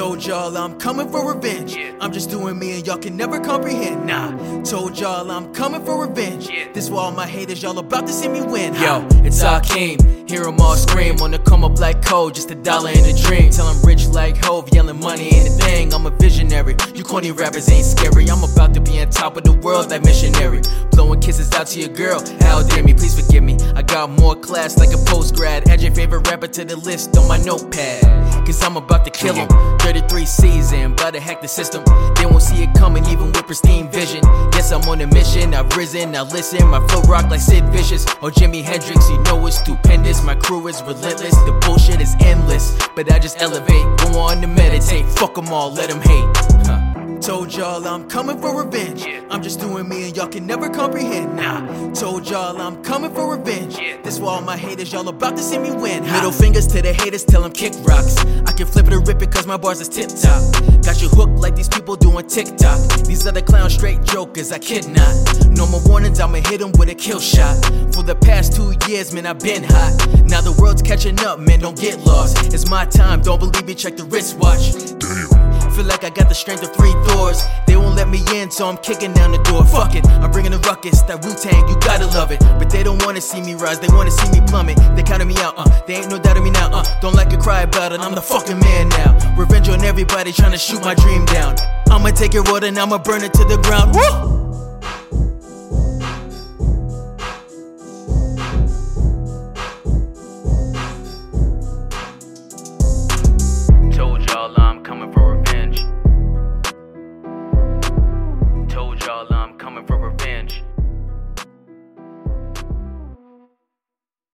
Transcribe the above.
y'all I'm coming for revenge. I'm just doing me and y'all can never comprehend. Nah, told y'all I'm coming for revenge. This why all my haters, y'all about to see me win. Yo, it's Hakeem. Hear 'em all scream the come up like code, just a dollar in a dream. Till I'm rich like Hove, yelling money ain't a thing. I'm a visionary. You corny rappers ain't scary. I'm about to be on top of the world like missionary. Blowing kisses out to your girl. How dare me, please forgive me. I got more class like a post grad. Add your favorite rapper to the list on my notepad. Cause I'm about to kill him. 33 season, but to hack the system. They won't see it coming even with pristine vision. Yes, I'm on a mission. I've risen, now listen. My flow rock like Sid Vicious or Jimi Hendrix. You know it's stupendous. My crew is relentless. The bullshit is endless. But I just elevate. Go on to meditate. Fuck them all, let them hate. Huh. Told y'all I'm coming for revenge. I'm just doing me and y'all can never comprehend. Nah, told y'all I'm coming for revenge. This why all my haters, y'all about to see me win. Middle fingers to the haters, tell them kick rocks. I can flip it or rip it cause my bars is tip top. Got you hooked like these people doing TikTok. These other clowns straight jokers, I kid not. No more warnings, I'ma hit them with a kill shot. For the past two years, man, I've been hot. Now the world's catching up, man, don't get lost. It's my time, don't believe me, check the wristwatch. Feel like I got the strength of three Thors. They won't let me in, so I'm kicking down the door. Fuck it, I'm bringing the ruckus. That Wu Tang, you gotta love it. But they don't wanna see me rise, they wanna see me plummet. They counted me out, uh. They ain't no doubt of me now, uh. Don't like to cry about it, I'm the fucking man now. Revenge on everybody trying to shoot my dream down. I'ma take it raw and I'ma burn it to the ground. Woo!